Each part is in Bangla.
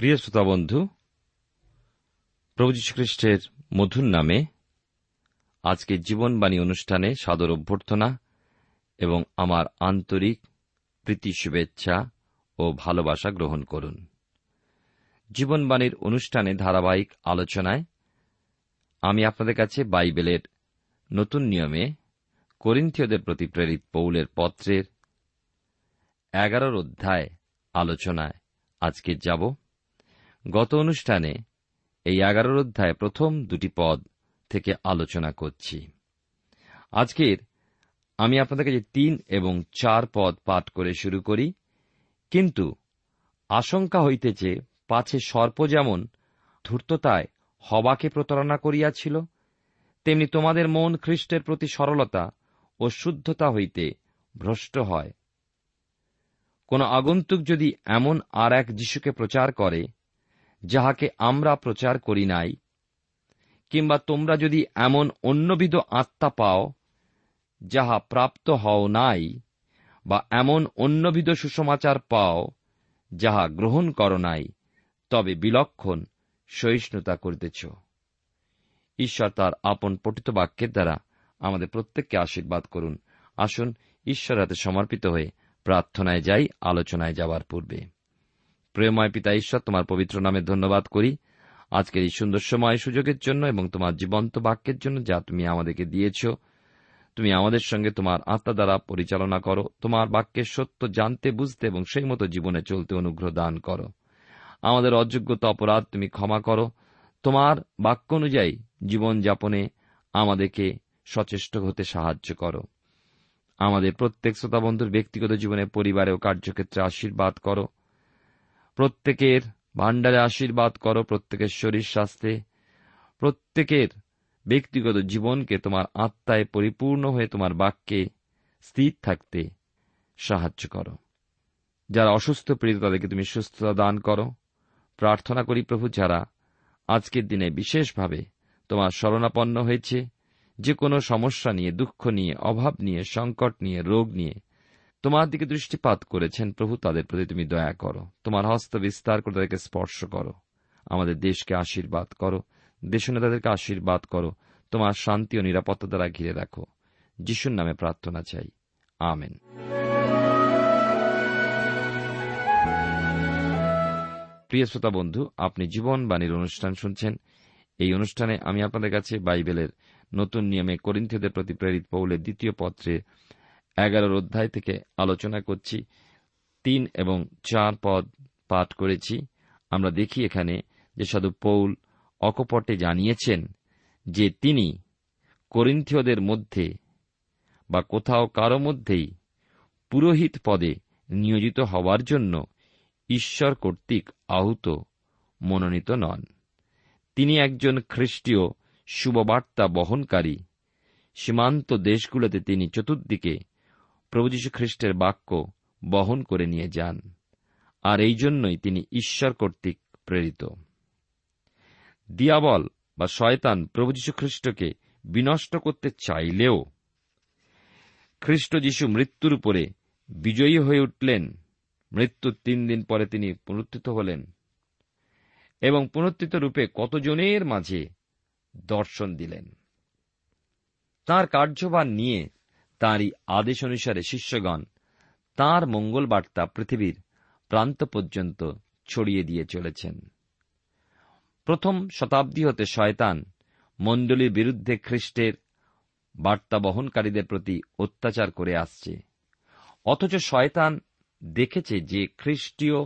প্রিয় শ্রোতা বন্ধু, প্রভু খ্রিস্টের মধুর নামে আজকে জীবনবাণী অনুষ্ঠানে সাদর অভ্যর্থনা এবং আমার আন্তরিক প্রীতি, শুভেচ্ছা ও ভালোবাসা গ্রহণ করুন। জীবনবাণীর অনুষ্ঠানে ধারাবাহিক আলোচনায় আমি আপনাদের কাছে বাইবেলের নতুন নিয়মে করিন্থীয়দের প্রতি প্রেরিত পৌলের পত্রের এগারোর অধ্যায় আলোচনায় আজকে যাব। গত অনুষ্ঠানে এই এগারোর অধ্যায় প্রথম দুটি পদ থেকে আলোচনা করছি। আজকের আমি আপনাদের কাছে তিন এবং চার পদ পাঠ করে শুরু করি, কিন্তু আশঙ্কা হইতেছে পাছে সর্প যেমন ধূর্ততায় হবাকে প্রতারণা করিয়াছিল, তেমনি তোমাদের মন খ্রিস্টের প্রতি সরলতা ও শুদ্ধতা হইতে ভ্রষ্ট হয়। কোন আগন্তুক যদি এমন আর এক যিশুকে প্রচার করে যাহাকে আমরা প্রচার করি নাই, কিংবা তোমরা যদি এমন অন্যবিধ আত্মা পাও, যাহা প্রাপ্ত হও নাই, বা এমন অন্যবিধ সুসমাচার পাও, যাহা গ্রহণ কর নাই, তবে বিলক্ষণ সহিষ্ণুতা করিতেছ। ঈশ্বর তার আপন পঠিত বাক্যের দ্বারা আমাদের প্রত্যেককে আশীর্বাদ করুন। আসুন ঈশ্বর হাতে সমর্পিত হয়ে প্রার্থনায় যাই, আলোচনায় যাওয়ার পূর্বে। প্রেমময় পিতা ঈশ্বর, তোমার পবিত্র নামে ধন্যবাদ করি। আজকের এই সুন্দর সময় সুযোগের জন্য এবং তোমার জীবন্ত বাক্যের জন্য যা তুমি আমাদেরকে দিয়েছ, তুমি আমাদের সঙ্গে তোমার আত্মা দ্বারা পরিচালনা করো, তোমার বাক্যের সত্য জানতে, বুঝতে এবং সেই মতো জীবনে চলতে অনুগ্রহ দান করো। আমাদের অযোগ্যতা অপরাধ তুমি ক্ষমা করো। তোমার বাক্য অনুযায়ী জীবন যাপনে আমাদেরকে সচেষ্ট হতে সাহায্য করো। আমাদের প্রত্যেক শ্রোতা বন্ধুর ব্যক্তিগত জীবনে পরিবারে ও কার্যক্ষেত্রে আশীর্বাদ করো। প্রত্যেকের ভাণ্ডারে আশীর্বাদ করো, প্রত্যেকের শরীর স্বাস্থ্যে। প্রত্যেকের ব্যক্তিগত জীবনকে তোমার আত্মায় পরিপূর্ণ হয়ে তোমার বাক্যে স্থির থাকতে সাহায্য করো। যারা অসুস্থ পীড়িত, তাদেরকে তুমি সুস্থতা দান করো। প্রার্থনা করি প্রভু, যারা আজকের দিনে বিশেষভাবে তোমার শরণাপন্ন হয়েছে, যে কোনো সমস্যা নিয়ে, দুঃখ নিয়ে, অভাব নিয়ে, সংকট নিয়ে, রোগ নিয়ে তোমার দিকে দৃষ্টিপাত করেছেন প্রভু, তাদের প্রতি তুমি দয়া করো। তোমার হস্ত বিস্তার করে তাদেরকে স্পর্শ করো। আমাদের দেশকে আশীর্বাদ করো। দেশনেতাদেরকে আশীর্বাদ করো। তোমার শান্তি ও নিরাপত্তা দ্বারা ঘিরে রাখো। যিশুর নামে প্রার্থনা চাই। আমেন। প্রিয় শ্রোতা বন্ধু, আপনি জীবনবাণীর অনুষ্ঠান শুনছেন। এই অনুষ্ঠানে আমি আপনাদের কাছে বাইবেলের নতুন নিয়মে করিন্থীয়দের প্রতি প্রেরিত পৌলের দ্বিতীয় পত্রে এগারোর অধ্যায় থেকে আলোচনা করছি। তিন এবং চার পদ পাঠ করেছি। আমরা দেখি এখানে যে সাধু পৌল অকপটে জানিয়েছেন যে তিনি করিন্থীয়দের মধ্যে বা কোথাও কারও মধ্যেই পুরোহিত পদে নিয়োজিত হওয়ার জন্য ঈশ্বর কর্তৃক আহত মনোনীত নন। তিনি একজন খ্রিস্টীয় শুভবার্তা বহনকারী। সীমান্ত দেশগুলোতে তিনি চতুর্দিকে প্রভু যীশু খ্রিস্টের বাক্য বহন করে নিয়ে যান। আর এই জন্যই তিনি ঈশ্বর কর্তৃক প্রেরিত। দিয়াবল বা শয়তান প্রভু যীশু খ্রিস্টকে বিনষ্ট করতে চাইলেও খ্রিস্ট যীশু মৃত্যুর উপরে বিজয়ী হয়ে উঠলেন। মৃত্যুর তিন দিন পরে তিনি পুনরুত্থিত হলেন এবং পুনরুত্থিত রূপে কতজনের মাঝে দর্শন দিলেন। তার কার্যভার নিয়ে তাঁরই আদেশ অনুসারে শিষ্যগণ তাঁর মঙ্গল বার্তা পৃথিবীর প্রান্ত পর্যন্ত ছড়িয়ে দিয়ে চলেছেন। প্রথম শতাব্দী হতে শয়তান মণ্ডলীর বিরুদ্ধে খ্রিস্টের বার্তা বহনকারীদের প্রতি অত্যাচার করে আসছে। অথচ শয়তান দেখেছে যে খ্রিস্টীয়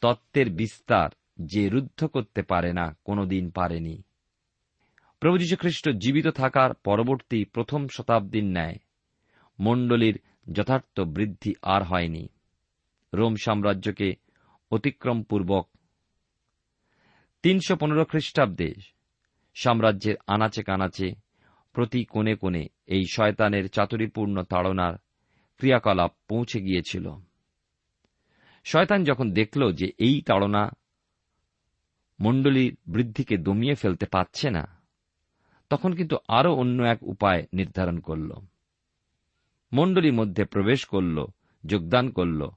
তত্ত্বের বিস্তার যে রুদ্ধ করতে পারে না, কোনোদিন পারেনি। প্রভু যীশুখ্রিস্ট জীবিত থাকার পরবর্তী প্রথম শতাব্দীর ন্যায় মণ্ডলীর যথার্থ বৃদ্ধি আর হয়নি। রোম সাম্রাজ্যকে অতিক্রমপূর্বক তিনশো পনেরো খ্রিস্টাব্দে সাম্রাজ্যের আনাচে কানাচে, প্রতি কোণে কোণে এই শয়তানের চাতুরীপূর্ণ তাড়নার ক্রিয়াকলাপ পৌঁছে গিয়েছিল। শয়তান যখন দেখল যে এই তাড়না মণ্ডলীর বৃদ্ধিকে দমিয়ে ফেলতে পারছে না, তখন কিন্তু আরও অন্য এক উপায় নির্ধারণ করল। মণ্ডলীর মধ্যে প্রবেশ করল, যোগদান করল।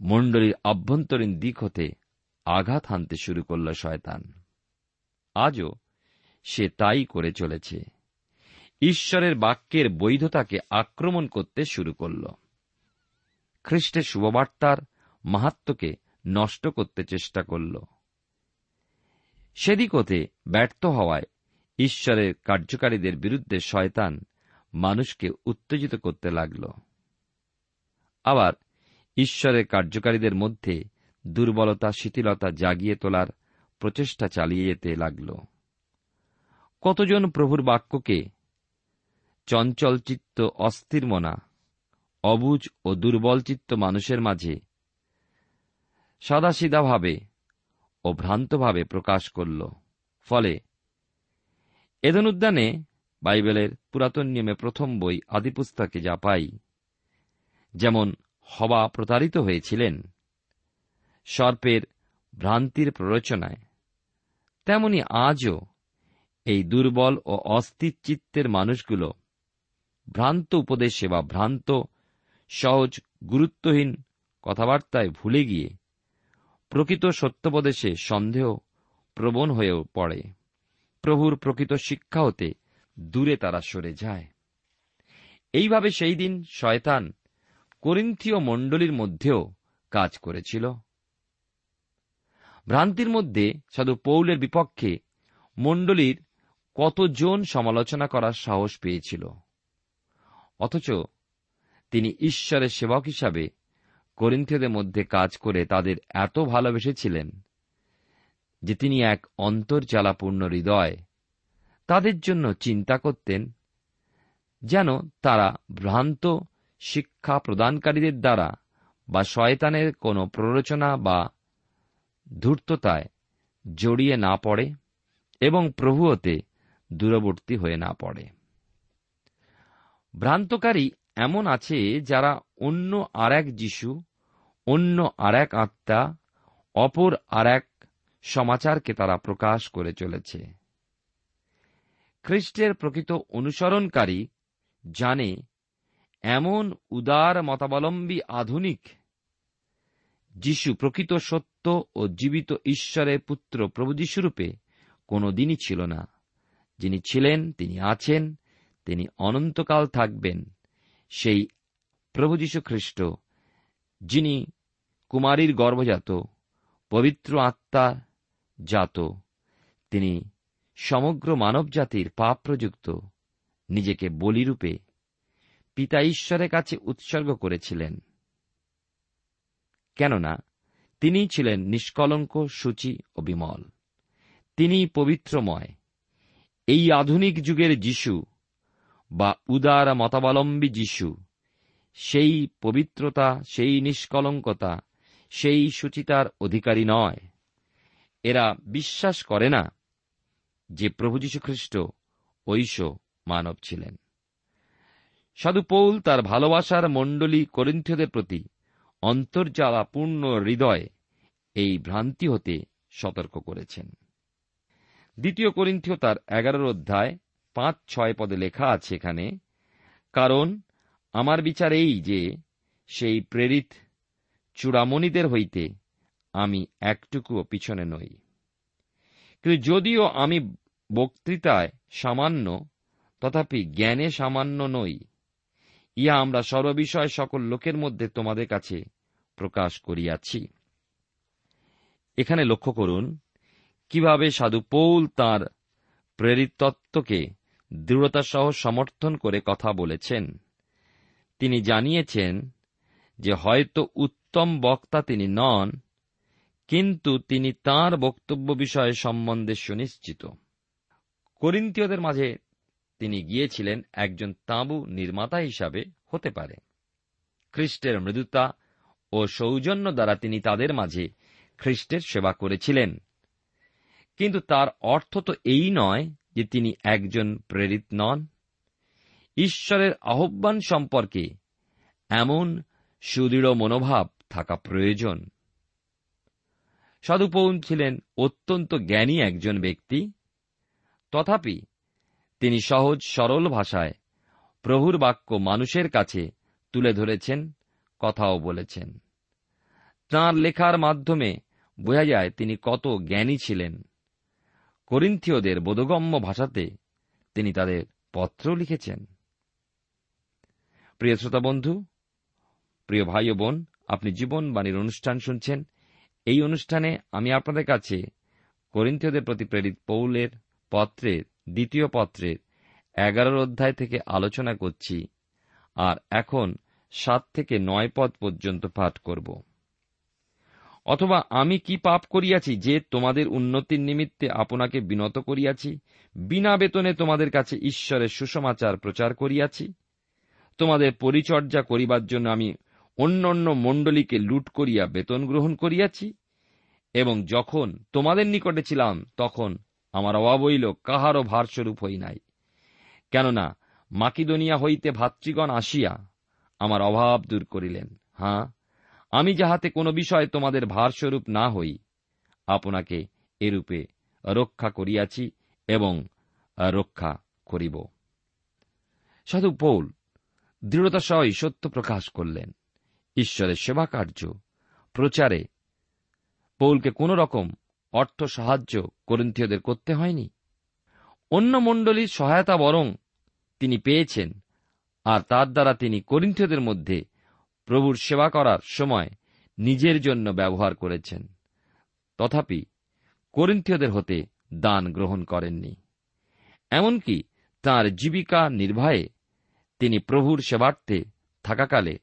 মণ্ডলীর আভ্যন্তরীণ দিক হতে আঘাত হানতে শুরু করল শয়তান। আজও সে তাই করে চলেছে। ঈশ্বরের বাক্যের বৈধতাকে আক্রমণ করতে শুরু করল। খ্রিস্টের শুভবার্তার মাহাত্মকে নষ্ট করতে চেষ্টা করল। সেদিক হতে ব্যর্থ হওয়ায় ঈশ্বরের কার্যকারীদের বিরুদ্ধে শয়তান মানুষকে উত্তেজিত করতে লাগল। আবার ঈশ্বরের কার্যকারীদের মধ্যে দুর্বলতা, শিথিলতা জাগিয়ে তোলার প্রচেষ্টা চালিয়ে যেতে লাগল। কতজন প্রভুর বাক্যকে চঞ্চলচিত্ত অস্থির মনা, অবুজ ও দুর্বলচিত্ত মানুষের মাঝে সাদাসিদাভাবে ও ভ্রান্তভাবে প্রকাশ করল। ফলে এদন উদ্যানে বাইবেলের পুরাতন নিয়মে প্রথম বই আদিপুস্তকে যা পাই। যেমন, হবা প্রতারিত হয়েছিলেন, সর্পের ভ্রান্তির প্ররোচনায়। তেমনি আজও এই দুর্বল ও অস্থির চিত্তের মানুষগুলো ভ্রান্ত উপদেশে বা ভ্রান্ত, সহজ, গুরুত্বহীন কথাবার্তায় ভুলে গিয়ে প্রকৃত সত্যপদেশে সন্দেহ প্রবণ হয়েও পড়ে। প্রভুর প্রকৃত শিক্ষা হতে দূরে তারা সরে যায়। এইভাবে সেই দিন শয়তান করিন্থীয় মণ্ডলীর মধ্যেও কাজ করেছিল। ভ্রান্তির মধ্যে সাধু পৌলের বিপক্ষে মণ্ডলীর কতজন সমালোচনা করার সাহস পেয়েছিল। অথচ তিনি ঈশ্বরের সেবক হিসাবে করিন্থীয়দের মধ্যে কাজ করে তাদের এত ভালোবেসেছিলেন যে তিনি এক অন্তর্জালাপূর্ণ হৃদয় তাদের জন্য চিন্তা করতেন যেন তারা ভ্রান্ত শিক্ষা প্রদানকারীদের দ্বারা বা শয়তানের কোনো প্ররোচনা বা ধূর্ততায় জড়িয়ে না পড়ে এবং প্রভুতে দূরবর্তী হয়ে না পড়ে। ভ্রান্তকারী এমন আছে যারা অন্য আর এক যিশু, অন্য আর এক আত্মা, অপর আর এক সমাচারকে তারা প্রকাশ করে চলেছে। খ্রিস্টের প্রকৃত অনুসরণকারী জানে এমন উদার মতাবলম্বী আধুনিক যিশু প্রকৃত সত্য ও জীবিত ঈশ্বরের পুত্র প্রভু যিশুরূপে কোনো দিনই ছিল না। যিনি ছিলেন, তিনি আছেন, তিনি অনন্তকাল থাকবেন সেই প্রভু যীশু খ্রিস্ট যিনি কুমারীর গর্ভজাত, পবিত্র আত্মা জাত। তিনি সমগ্র মানবজাতির পাপ প্রযুক্ত নিজেকে বলিরূপে পিতা ঈশ্বরের কাছে উৎসর্গ করেছিলেন। কেননা তিনি ছিলেন নিষ্কলঙ্ক, সূচি ও বিমল। তিনি পবিত্রময়। এই আধুনিক যুগের যিশু বা উদার মতাবলম্বী যিশু, সেই পবিত্রতা, সেই নিষ্কলঙ্কতা, সেই সুচিতার অধিকারী নয়। এরা বিশ্বাস করে না যে প্রভু যীশুখ্রিস্ট ঐশ মানব ছিলেন। সাধু পৌল তার ভালোবাসার মণ্ডলী করিন্থদের প্রতি অন্তর্জালাপূর্ণ হৃদয় এই ভ্রান্তি হতে সতর্ক করেছেন। দ্বিতীয় করিন্থীয় তার এগারোর অধ্যায় পাঁচ ছয় পদে লেখা আছে এখানে, কারণ আমার বিচার এই যে সেই প্রেরিত চূড়ামণিদের হইতে আমি একটুকুও পিছনে নই। কিন্তু যদিও আমি বক্তৃতায় সামান্য, তথাপি জ্ঞানে সামান্য নই, ইহা আমরা সর্ববিষয় সকল লোকের মধ্যে তোমাদের কাছে প্রকাশ করিয়াছি। এখানে লক্ষ্য করুন, কীভাবে সাধু পৌল তাঁর প্রেরিত তত্ত্বকে দৃঢ়তার সহ সমর্থন করে কথা বলেছেন। তিনি জানিয়েছেন যে হয়তো উত্তম বক্তা তিনি নন কিন্তু তিনি তার বক্তব্য বিষয়ে সম্বন্ধে সুনিশ্চিত। করিন্তীয়দের মাঝে তিনি গিয়েছিলেন একজন তাঁবু নির্মাতা হিসাবে হতে পারে। খ্রিস্টের মৃদুতা ও সৌজন্য দ্বারা তিনি তাদের মাঝে খ্রিস্টের সেবা করেছিলেন। কিন্তু তার অর্থ তো এই নয় যে তিনি একজন প্রেরিত নন। ঈশ্বরের আহ্বান সম্পর্কে এমন সুদৃঢ় মনোভাব থাকা প্রয়োজন। সাধুপৌন ছিলেন অত্যন্ত জ্ঞানী একজন ব্যক্তি। তথাপি তিনি সহজ, সরল ভাষায় প্রভুর বাক্য মানুষের কাছে তুলে ধরেছেন, কথাও বলেছেন। তাঁর লেখার মাধ্যমে বোঝা যায় তিনি কত জ্ঞানী ছিলেন। করিন্থীয়দের বোধগম্য ভাষাতে তিনি তাদের পত্র লিখেছেন। প্রিয় শ্রোতা বন্ধু, প্রিয় ভাই বোন, আপনি জীবনবাণীর অনুষ্ঠান শুনছেন এই অনুষ্ঠানে আমি আপনাদের কাছে করিন্থীয়দের প্রতি প্রেরিত পৌলের পত্রের দ্বিতীয় পত্রের এগারোর অধ্যায় থেকে আলোচনা করছি আর এখন সাত থেকে নয় পদ পর্যন্ত পাঠ করব। অথবা আমি কি পাপ করিয়াছি যে তোমাদের উন্নতির নিমিত্তে আপনাকে বিনত করিয়াছি, বিনা বেতনে তোমাদের কাছে ঈশ্বরের সুসমাচার প্রচার করিয়াছি? তোমাদের পরিচর্যা করিবার জন্য আমি অন্য অন্য মণ্ডলীকে লুট করিয়া বেতন গ্রহণ করিয়াছি? এবং যখন তোমাদের নিকটে ছিলাম, তখন আমার অভাব হইল, কাহারও ভারস্বরূপ হই নাই। কেননা, মাকিদনিয়া হইতে ভাতৃগণ আসিয়া আমার অভাব দূর করিলেন। হাঁ, আমি যাহাতে কোনো বিষয়ে তোমাদের ভারস্বরূপ না হই, আপনাকে এরূপে রক্ষা করিয়াছি এবং রক্ষা করিব। সাধু পৌল দৃঢ়তা সহই সত্য প্রকাশ করলেন। ঈশ্বরের সেবা কার্য প্রচারে পৌলকে কোন রকম অর্থ সাহায্য করিন্থীয়দের করতে হয়নি। অন্য মণ্ডলীর সহায়তা বরং তিনি পেয়েছেন, আর তার দ্বারা তিনি করিন্থীয়দের মধ্যে প্রভুর সেবা করার সময় নিজের জন্য ব্যবহার করেছেন। তথাপি করিন্থীয়দের হতে দান গ্রহণ করেননি। এমনকি তার জীবিকা নির্বাহে তিনি প্রভুর সেবার্থে থাকাকালে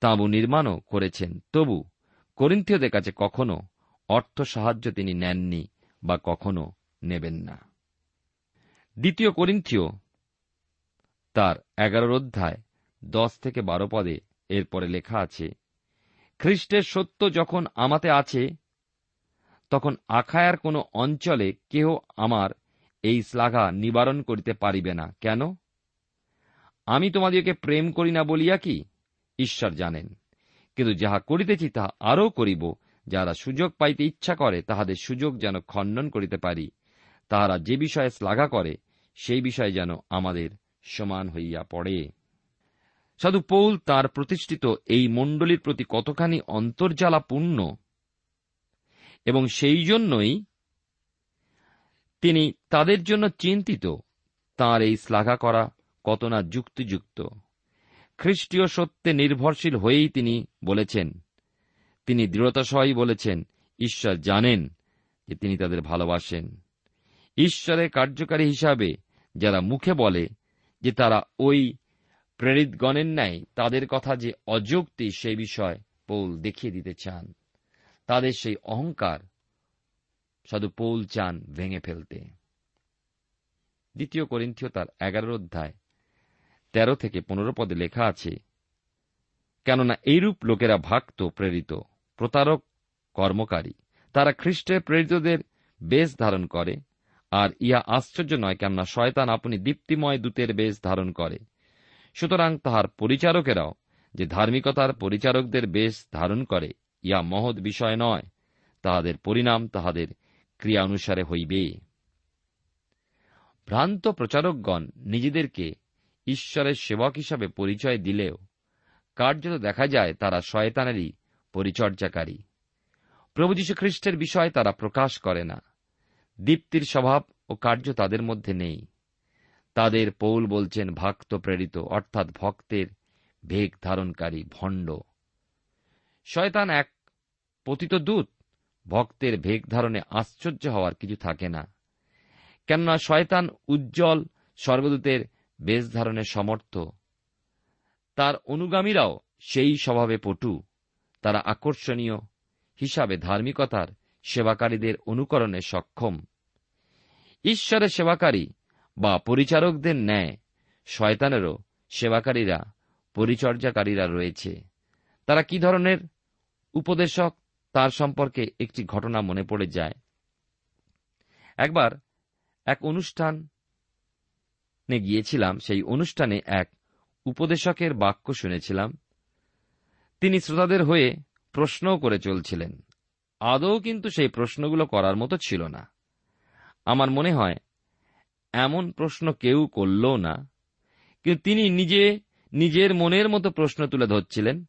তাঁবু নির্মাণও করেছেন। তবু করিন্থীয়দের কাছে কখনো অর্থ সাহায্য তিনি নেননি বা কখনো নেবেন না। দ্বিতীয় করিন্থীয় তার এগারোর অধ্যায় দশ থেকে বারো পদে এরপরে লেখা আছে, খ্রিস্টের সত্য যখন আমাতে আছে, তখন আখায়ার কোন অঞ্চলে কেহ আমার এই শ্লাঘা নিবারণ করিতে পারিবে না। কেন? আমি তোমাদিওকে প্রেম করি না বলিয়া কি? ঈশ্বর জানেন। কিন্তু যাহা করিতেছি, তাহা আরও করিব। যারা সুযোগ পাইতে ইচ্ছা করে, তাহাদের সুযোগ যেন খণ্ডন করিতে পারি। তাহারা যে বিষয়ে শ্লাঘা করে, সেই বিষয়ে যেন আমাদের সমান হইয়া পড়ে। সাধু পৌল তার প্রতিষ্ঠিত এই মণ্ডলীর প্রতি কতখানি অন্তর্জালাপূর্ণ এবং সেই জন্যই তিনি তাদের জন্য চিন্তিত, তার এই শ্লাঘা করা কত না যুক্তিযুক্ত। খ্রিস্টীয় সত্যে নির্ভরশীল হয়েই তিনি বলেছেন তিনি দৃঢ়তা সহই বলেছেন, ঈশ্বর জানেন যে তিনি তাদের ভালোবাসেন। ঈশ্বরের কার্যকারী হিসাবে যারা মুখে বলে যে তারা ওই প্রেরিতগণের ন্যায়, তাদের কথা যে অযৌক্তি সেই বিষয় পৌল দেখিয়ে দিতে চান। তাদের সেই অহংকার সাধু পৌল চান ভেঙে ফেলতে। দ্বিতীয় করিন্থীয় তার এগারো অধ্যায় তেরো থেকে পনেরো পদে লেখা আছে, কেননা এইরূপ লোকেরা ভাক্ত, প্রেরিত প্রতারক কর্মকারী। তারা খ্রিস্টের প্রেরিতদের বেশ ধারণ করে, আর ইহা আশ্চর্য নয় কেননা শয়তান আপনি দীপ্তিময় দূতের বেশ ধারণ করে। সুতরাং তাহার পরিচারকেরাও যে ধার্মিকতার পরিচারকদের বেশ ধারণ করে ইয়া মহৎ বিষয় নয়। তাহাদের পরিণাম তাহাদের ক্রিয়া অনুসারে হইবে। ভ্রান্ত প্রচারকগণ নিজেদেরকে ঈশ্বরের সেবক হিসাবে পরিচয় দিলেও, কার্যত দেখা যায় তারা শয়তানেরই পরিচর্যাকারী। প্রভু যীশু খ্রিস্টের বিষয় তারা প্রকাশ করে না। দীপ্তির স্বভাব ও কার্য তাদের মধ্যে নেই। তাদের পৌল বলছেন ভক্ত প্রেরিত, অর্থাৎ ভক্তের ভেগ ধারণকারী, ভণ্ড। শয়তান এক পতিত দূত, ভক্তের ভেগ ধারণে আশ্চর্য হওয়ার কিছু থাকে না। কেননা শয়তান উজ্জ্বল স্বর্গদূতের বেশ ধারণের সমর্থ। তার অনুগামীরাও সেই স্বভাবে পটু। তারা আকর্ষণীয় হিসাবে ধার্মিকতার সেবাকারীদের অনুকরণে সক্ষম। ঈশ্বরের সেবাকারী বা পরিচারকদের ন্যায় শয়তানেরও সেবাকারীরা, পরিচর্যাকারীরা রয়েছে। তারা কি ধরনের উপদেশক তার সম্পর্কে একটি ঘটনা মনে পড়ে যায়? একবার এক অনুষ্ঠানে গিয়েছিলাম, সেই অনুষ্ঠানে এক উপদেশকের বাক্য শুনেছিলাম। তিনি শ্রোতাদের হয়ে প্রশ্নও করে চলছিলেন। আদৌ কিন্তু সেই প্রশ্নগুলো করার মতো ছিল না। আমার মনে হয়, এমন প্রশ্ন কেউ করলও না। কিন্তু তিনি নিজে, নিজের মনের মতো প্রশ্ন তুলে ধরছিলেন।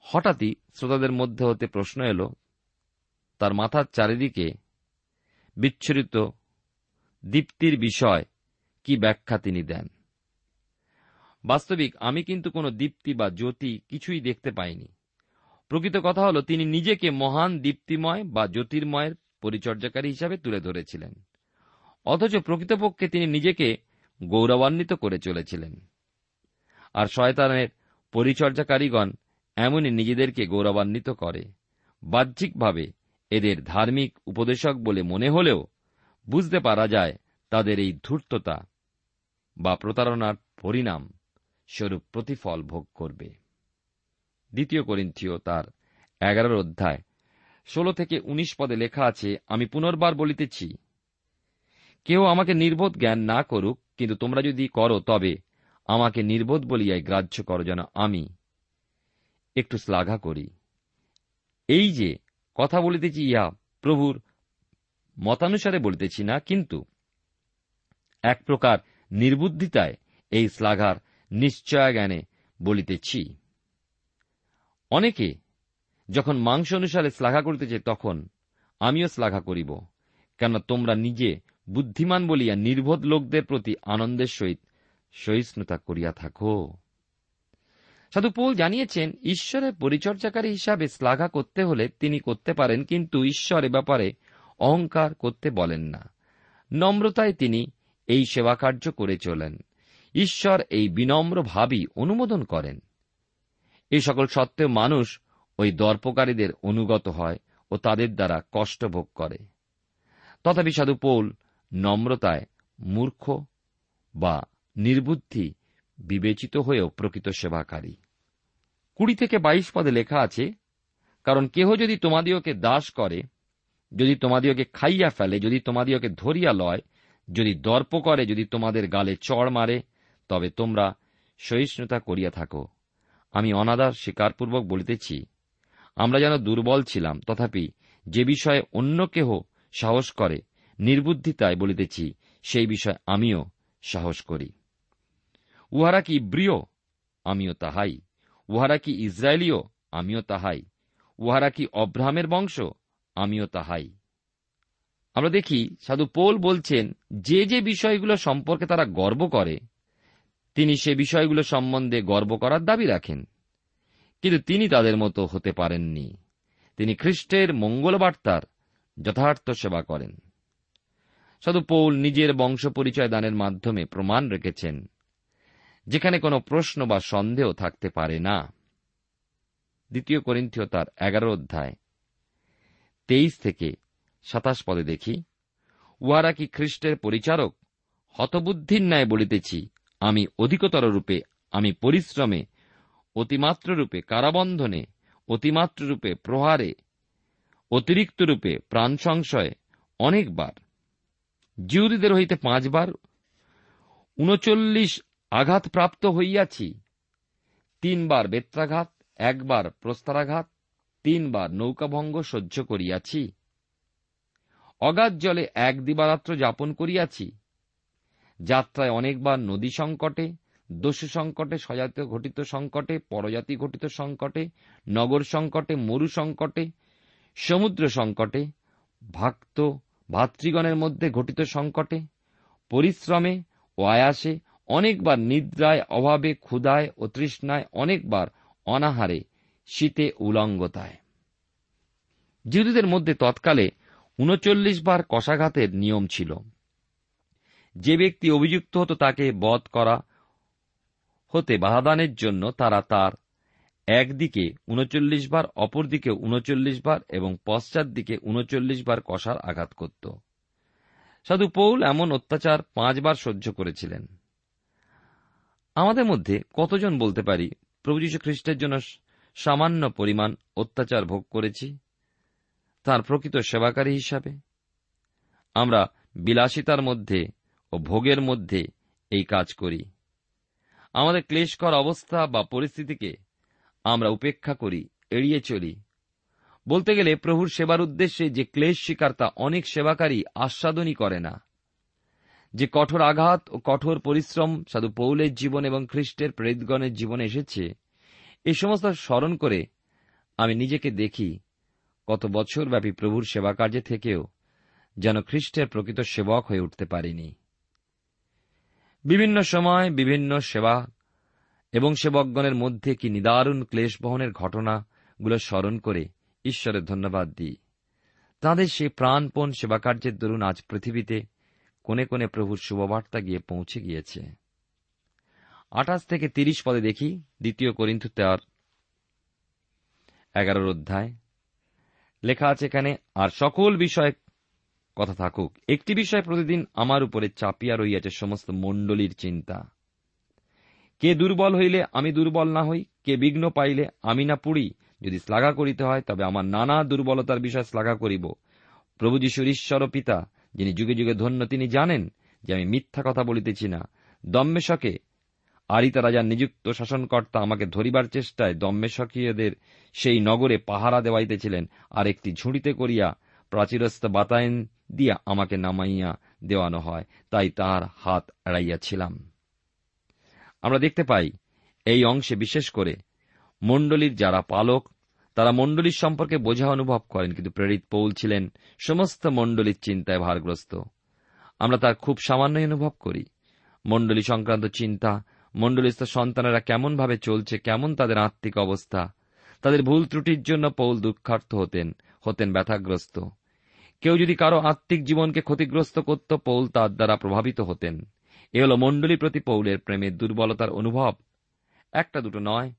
হঠাৎই শ্রোতাদের মধ্যে হতে প্রশ্ন এলো, তার মাথার চারিদিকে বিচ্ছুরিত দীপ্তির বিষয় কি ব্যাখ্যা তিনি দেন? বাস্তবিক আমি কিন্তু কোনো দীপ্তি বা জ্যোতি কিছুই দেখতে পাইনি। প্রকৃত কথা হল, তিনি নিজেকে মহান দীপ্তিময় বা জ্যোতির্ময়ের পরিচর্যাকারী হিসাবে তুলে ধরেছিলেন। অথচ প্রকৃতপক্ষে তিনি নিজেকে গৌরবান্বিত করে চলেছিলেন। আর শয়তানের পরিচর্যাকারীগণ এমনই নিজেদেরকে গৌরবান্বিত করে। বাহ্যিকভাবে এদের ধার্মিক উপদেশক বলে মনে হলেও বুঝতে পারা যায় তাদের এই ধূর্ততা বা প্রতারণার পরিণাম। স্বরূপ প্রতিফল ভোগ করবে। দ্বিতীয় করিন্থীয় তার এগারোর অধ্যায়, ষোলো থেকে উনিশ পদে লেখা আছে, আমি পুনর্বার বলিতেছি, কেউ আমাকে নির্বোধ জ্ঞান না করুক, কিন্তু তোমরা যদি করো তবে আমাকে নির্বোধ বলিয়াই গ্রাহ্য করো যেন আমি একটু শ্লাঘা করি। এই যে কথা বলিতেছি ইহা প্রভুর মতানুসারে বলিতেছি না, কিন্তু এক প্রকার নির্বুদ্ধিতায় এই শ্লাঘার নিশ্চয় জ্ঞানে বলিতেছি। অনেকে যখন মাংস অনুসারে শ্লাঘা করিতেছে তখন আমিও শ্লাঘা করিব কেন তোমরা নিজে বুদ্ধিমান বলিয়া নির্বোধ লোকদের প্রতি আনন্দের সহিত সহিষ্ণুতা করিয়া থাকো। সাধু পৌল জানিয়েছেন, ঈশ্বরের পরিচর্যাকারী হিসাবে শ্লাঘা করতে হলে তিনি করতে পারেন, কিন্তু ঈশ্বরের ব্যাপারে অহংকার করতে বলেন না। নম্রতায় তিনি এই সেবাকার্য করে চলেন। ঈশ্বর এই বিনম্র ভাবই অনুমোদন করেন। এই সকল সত্ত্বেও মানুষ ওই দর্পকারীদের অনুগত হয় ও তাদের দ্বারা কষ্ট ভোগ করে। তথাপি সাধু পৌল নম্রতায় মূর্খ বা নির্বুদ্ধি বিবেচিত হয়েও প্রকৃত সেবাকারী। কুড়ি থেকে বাইশ পদে লেখা আছে, কারণ কেহ যদি তোমাদিওকে দাস করে, যদি তোমাদিওকে খাইয়া ফেলে, যদি তোমাদিওকে ধরিয়া লয়, যদি দর্প করে, যদি তোমাদের গালে চড় মারে তবে তোমরা সহিষ্ণুতা করিয়া থাকো। আমি অনাদার স্বীকারপূর্বক বলিতেছি, আমরা যেন দুর্বল ছিলাম, তথাপি যে বিষয়ে অন্য কেহ সাহস করে নির্বুদ্ধিতায় বলিতেছি, সেই বিষয়ে আমিও সাহস করি। উহারা কি ব্রিয় আমিও তাহাই। উহারা কি ইসরায়েলীয়? আমিও তাহাই। উহারা কি অব্রাহামের বংশ? আমিও তাহাই। আমরা দেখি সাধু পোল বলছেন, যে যে বিষয়গুলো সম্পর্কে তারা গর্ব করে তিনি সে বিষয়গুলো সম্বন্ধে গর্ব করার দাবি রাখেন। কিন্তু তিনি তাদের মতো হতে পারেননি। তিনি খ্রিস্টের মঙ্গলবার্তার যথার্থ সেবা করেন। সাধু পৌল নিজের বংশ পরিচয় দানের মাধ্যমে প্রমাণ রেখেছেন, যেখানে কোনো প্রশ্ন বা সন্দেহ থাকতে পারে না। দ্বিতীয় করিন্থীয় তার এগারো অধ্যায় তেইশ থেকে সাতাশ পদে দেখি, উহারা কি খ্রিস্টের পরিচারক? হতবুদ্ধির ন্যায় বলিতেছি আমি অধিকতর রূপে, আমি পরিশ্রমে, অতিমাত্র রূপে কারাবন্ধনে, অতিমাত্র রূপে প্রহারে, অতিরিক্ত রূপে প্রাণ সংশয়ে অনেকবার জিউদীদের হইতে পাঁচবার, উনচল্লিশ আঘাতপ্রাপ্ত হইয়াছি, তিনবার বেত্রাঘাত, একবার প্রস্তারাঘাত, তিনবার নৌকাভঙ্গ সহ্য করিয়াছি, অগাধ জলে এক দিবারাত্র যাপন করিয়াছি যাত্রায় অনেকবার নদী সংকটে, দস্যু সংকটে, স্বজাতীয় ঘটিত সংকটে, পরজাতি ঘটিত সংকটে, নগর সংকটে, মরু সংকটে, সমুদ্র সংকটে, ভক্ত ভাতৃগণের মধ্যে ঘটিত সংকটে, পরিশ্রমে ও আয়াসে অনেকবার নিদ্রায়, অভাবে, ক্ষুধায় ও তৃষ্ণায় অনেকবার অনাহারে, শীতে উলঙ্গতায়। জিহুদীদের মধ্যে তৎকালে উনচল্লিশ বার কষাঘাতের নিয়ম ছিল। যে ব্যক্তি অভিযুক্ত হতো তাকে বধ করা হতে বাধাদানের জন্য তারা তার একদিকে উনচল্লিশ বার, অপরদিকে উনচল্লিশ বার এবং পশ্চাৎ দিকে উনচল্লিশ বার কষার আঘাত করত। সাধু পৌল এমন অত্যাচার পাঁচবার সহ্য করেছিলেন। আমাদের মধ্যে কতজন বলতে পারি, প্রভু যীশু খ্রিস্টের জন্য সামান্য পরিমাণ অত্যাচার ভোগ করেছি, তার প্রকৃত সেবাকারী হিসাবে? আমরা বিলাসিতার মধ্যে ও ভোগের মধ্যে এই কাজ করি। আমাদের ক্লেশকর অবস্থা বা পরিস্থিতিকে আমরা উপেক্ষা করি, এড়িয়ে চলি। বলতে গেলে প্রভুর সেবার উদ্দেশ্যে যে ক্লেশ শিকার তা অনেক সেবাকারী আস্বাদনই করে না। যে কঠোর আঘাত ও কঠোর পরিশ্রম সাধু পৌলের জীবন এবং খ্রিস্টের প্রেরিতগণের জীবনে এসেছে, এ সমস্ত স্মরণ করে আমি নিজেকে দেখি কত বছরব্যাপী প্রভুর সেবাকার্যে থেকেও যেন খ্রিস্টের প্রকৃত সেবক হয়ে উঠতে পারিনি। বিভিন্ন সময় বিভিন্ন সেবা এবং সেবকগণের মধ্যে কি নিদারুণ ক্লেশ বহনের ঘটনাগুলো স্মরণ করে ঈশ্বরের ধন্যবাদ দিই। তাদের সেই প্রাণপণ সেবাকার্যের দরুন আজ পৃথিবীতে কোনে কোনে প্রভুর শুভবার্তা গিয়ে পৌঁছে গিয়েছে। আঠাশ থেকে তিরিশ পদে দেখি, দ্বিতীয় করিন্থ তেয়ার এগারোর অধ্যায়। লেখা আছে এখানে, আর সকল বিষয়ে কথা থাকুক, একটি বিষয় প্রতিদিন আমার উপরে চাপিয়া রইয়াছে সমস্ত মণ্ডলীর চিন্তা। কে দুর্বল হইলে আমি দুর্বল না হই, কে বিঘ্ন পাইলে আমি না পুড়ি? যদি শ্লাঘা করিতে হয়, তবে আমার নানা দুর্বলতার বিষয় শ্লাঘা করিব। প্রভু যীশুর ঈশ্বর পিতা, যিনি যুগে যুগে ধন্য, তিনি জানেন যে আমি মিথ্যা কথা বলিতেছি না। দম্মেশকে আরিতা রাজার নিযুক্ত শাসনকর্তা আমাকে ধরিবার চেষ্টায় দম্মেশকীয়দের সেই নগরে পাহারা দেওয়াইতেছিলেন। আর একটি ঝুড়িতে করিয়া প্রাচীরস্থ বাতায়ন দিয়া আমাকে নামাইয়া দেওয়ানো হয়, তাই তার হাত এড়াইয়াছিলাম। আমরা দেখতে পাই, এই অংশে বিশেষ করে মণ্ডলীর যারা পালক, তারা মণ্ডলীর সম্পর্কে বোঝা অনুভব করেন, কিন্তু প্রেরিত পৌল ছিলেন সমস্ত মণ্ডলীর চিন্তায় ভারগ্রস্ত। আমরা তার খুব সামান্যই অনুভব করি। মণ্ডলী সংক্রান্ত চিন্তা, মণ্ডলীস্থ সন্তানেরা কেমনভাবে চলছে, কেমন তাদের আত্মিক অবস্থা, তাদের ভুল ত্রুটির জন্য পৌল দুঃখার্থ হতেন হতেন ব্যথাগ্রস্ত। কেউ যদি কারও আত্মিক জীবনকে ক্ষতিগ্রস্ত করত, পৌল তার দ্বারা প্রভাবিত হতেন। এ হল মণ্ডলী প্রতি পৌলের প্রেমের দুর্বলতার অনুভব। একটা দুটো নয়।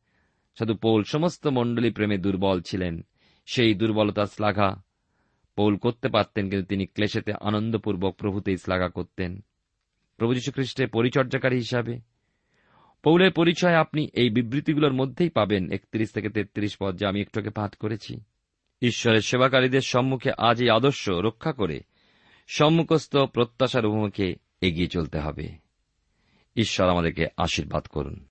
সাধু পৌল সমস্ত মণ্ডলী প্রেমে দুর্বল ছিলেন। সেই দুর্বলতার শ্লাঘা পৌল করতে পারতেন, কিন্তু তিনি ক্লেশেতে আনন্দপূর্বক প্রভুতেই শ্লাঘা করতেন। প্রভু খ্রিস্টের পরিচর্যাকারী হিসাবে। পৌলের পরিচয় আপনি এই বিবৃতিগুলোর মধ্যেই পাবেন। একত্রিশ থেকে তেত্রিশ পদ যা আমি একটুকে পাঠ করেছি। ঈশ্বরের সেবাকারীদের সম্মুখে আজ এই আদর্শ রক্ষা করে সম্মুখস্থ প্রত্যাশার অভিমুখে এগিয়ে চলতে হবে। ঈশ্বর আমাদেরকে আশীর্বাদ করুন।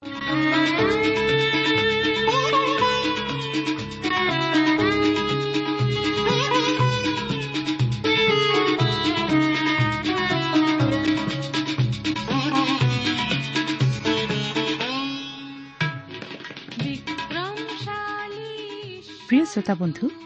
প্রিয় শ্রোতা বন্ধু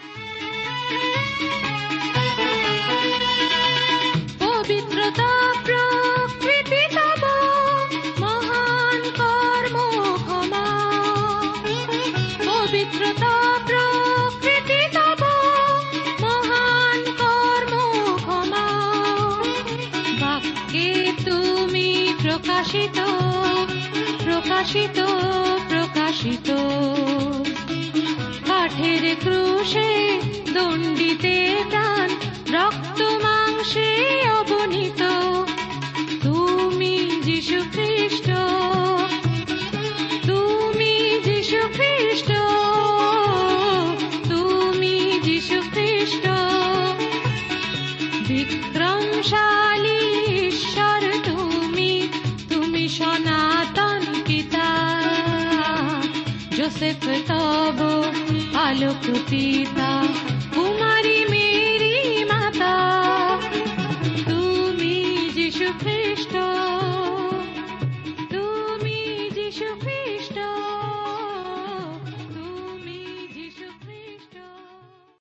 প্রকাশিত প্রকাশিত প্রকাশিত। কাঠের ক্রুশে দণ্ডিতে প্রাণ রক্ত মাংসে জোসেফ তব আলোক পিতা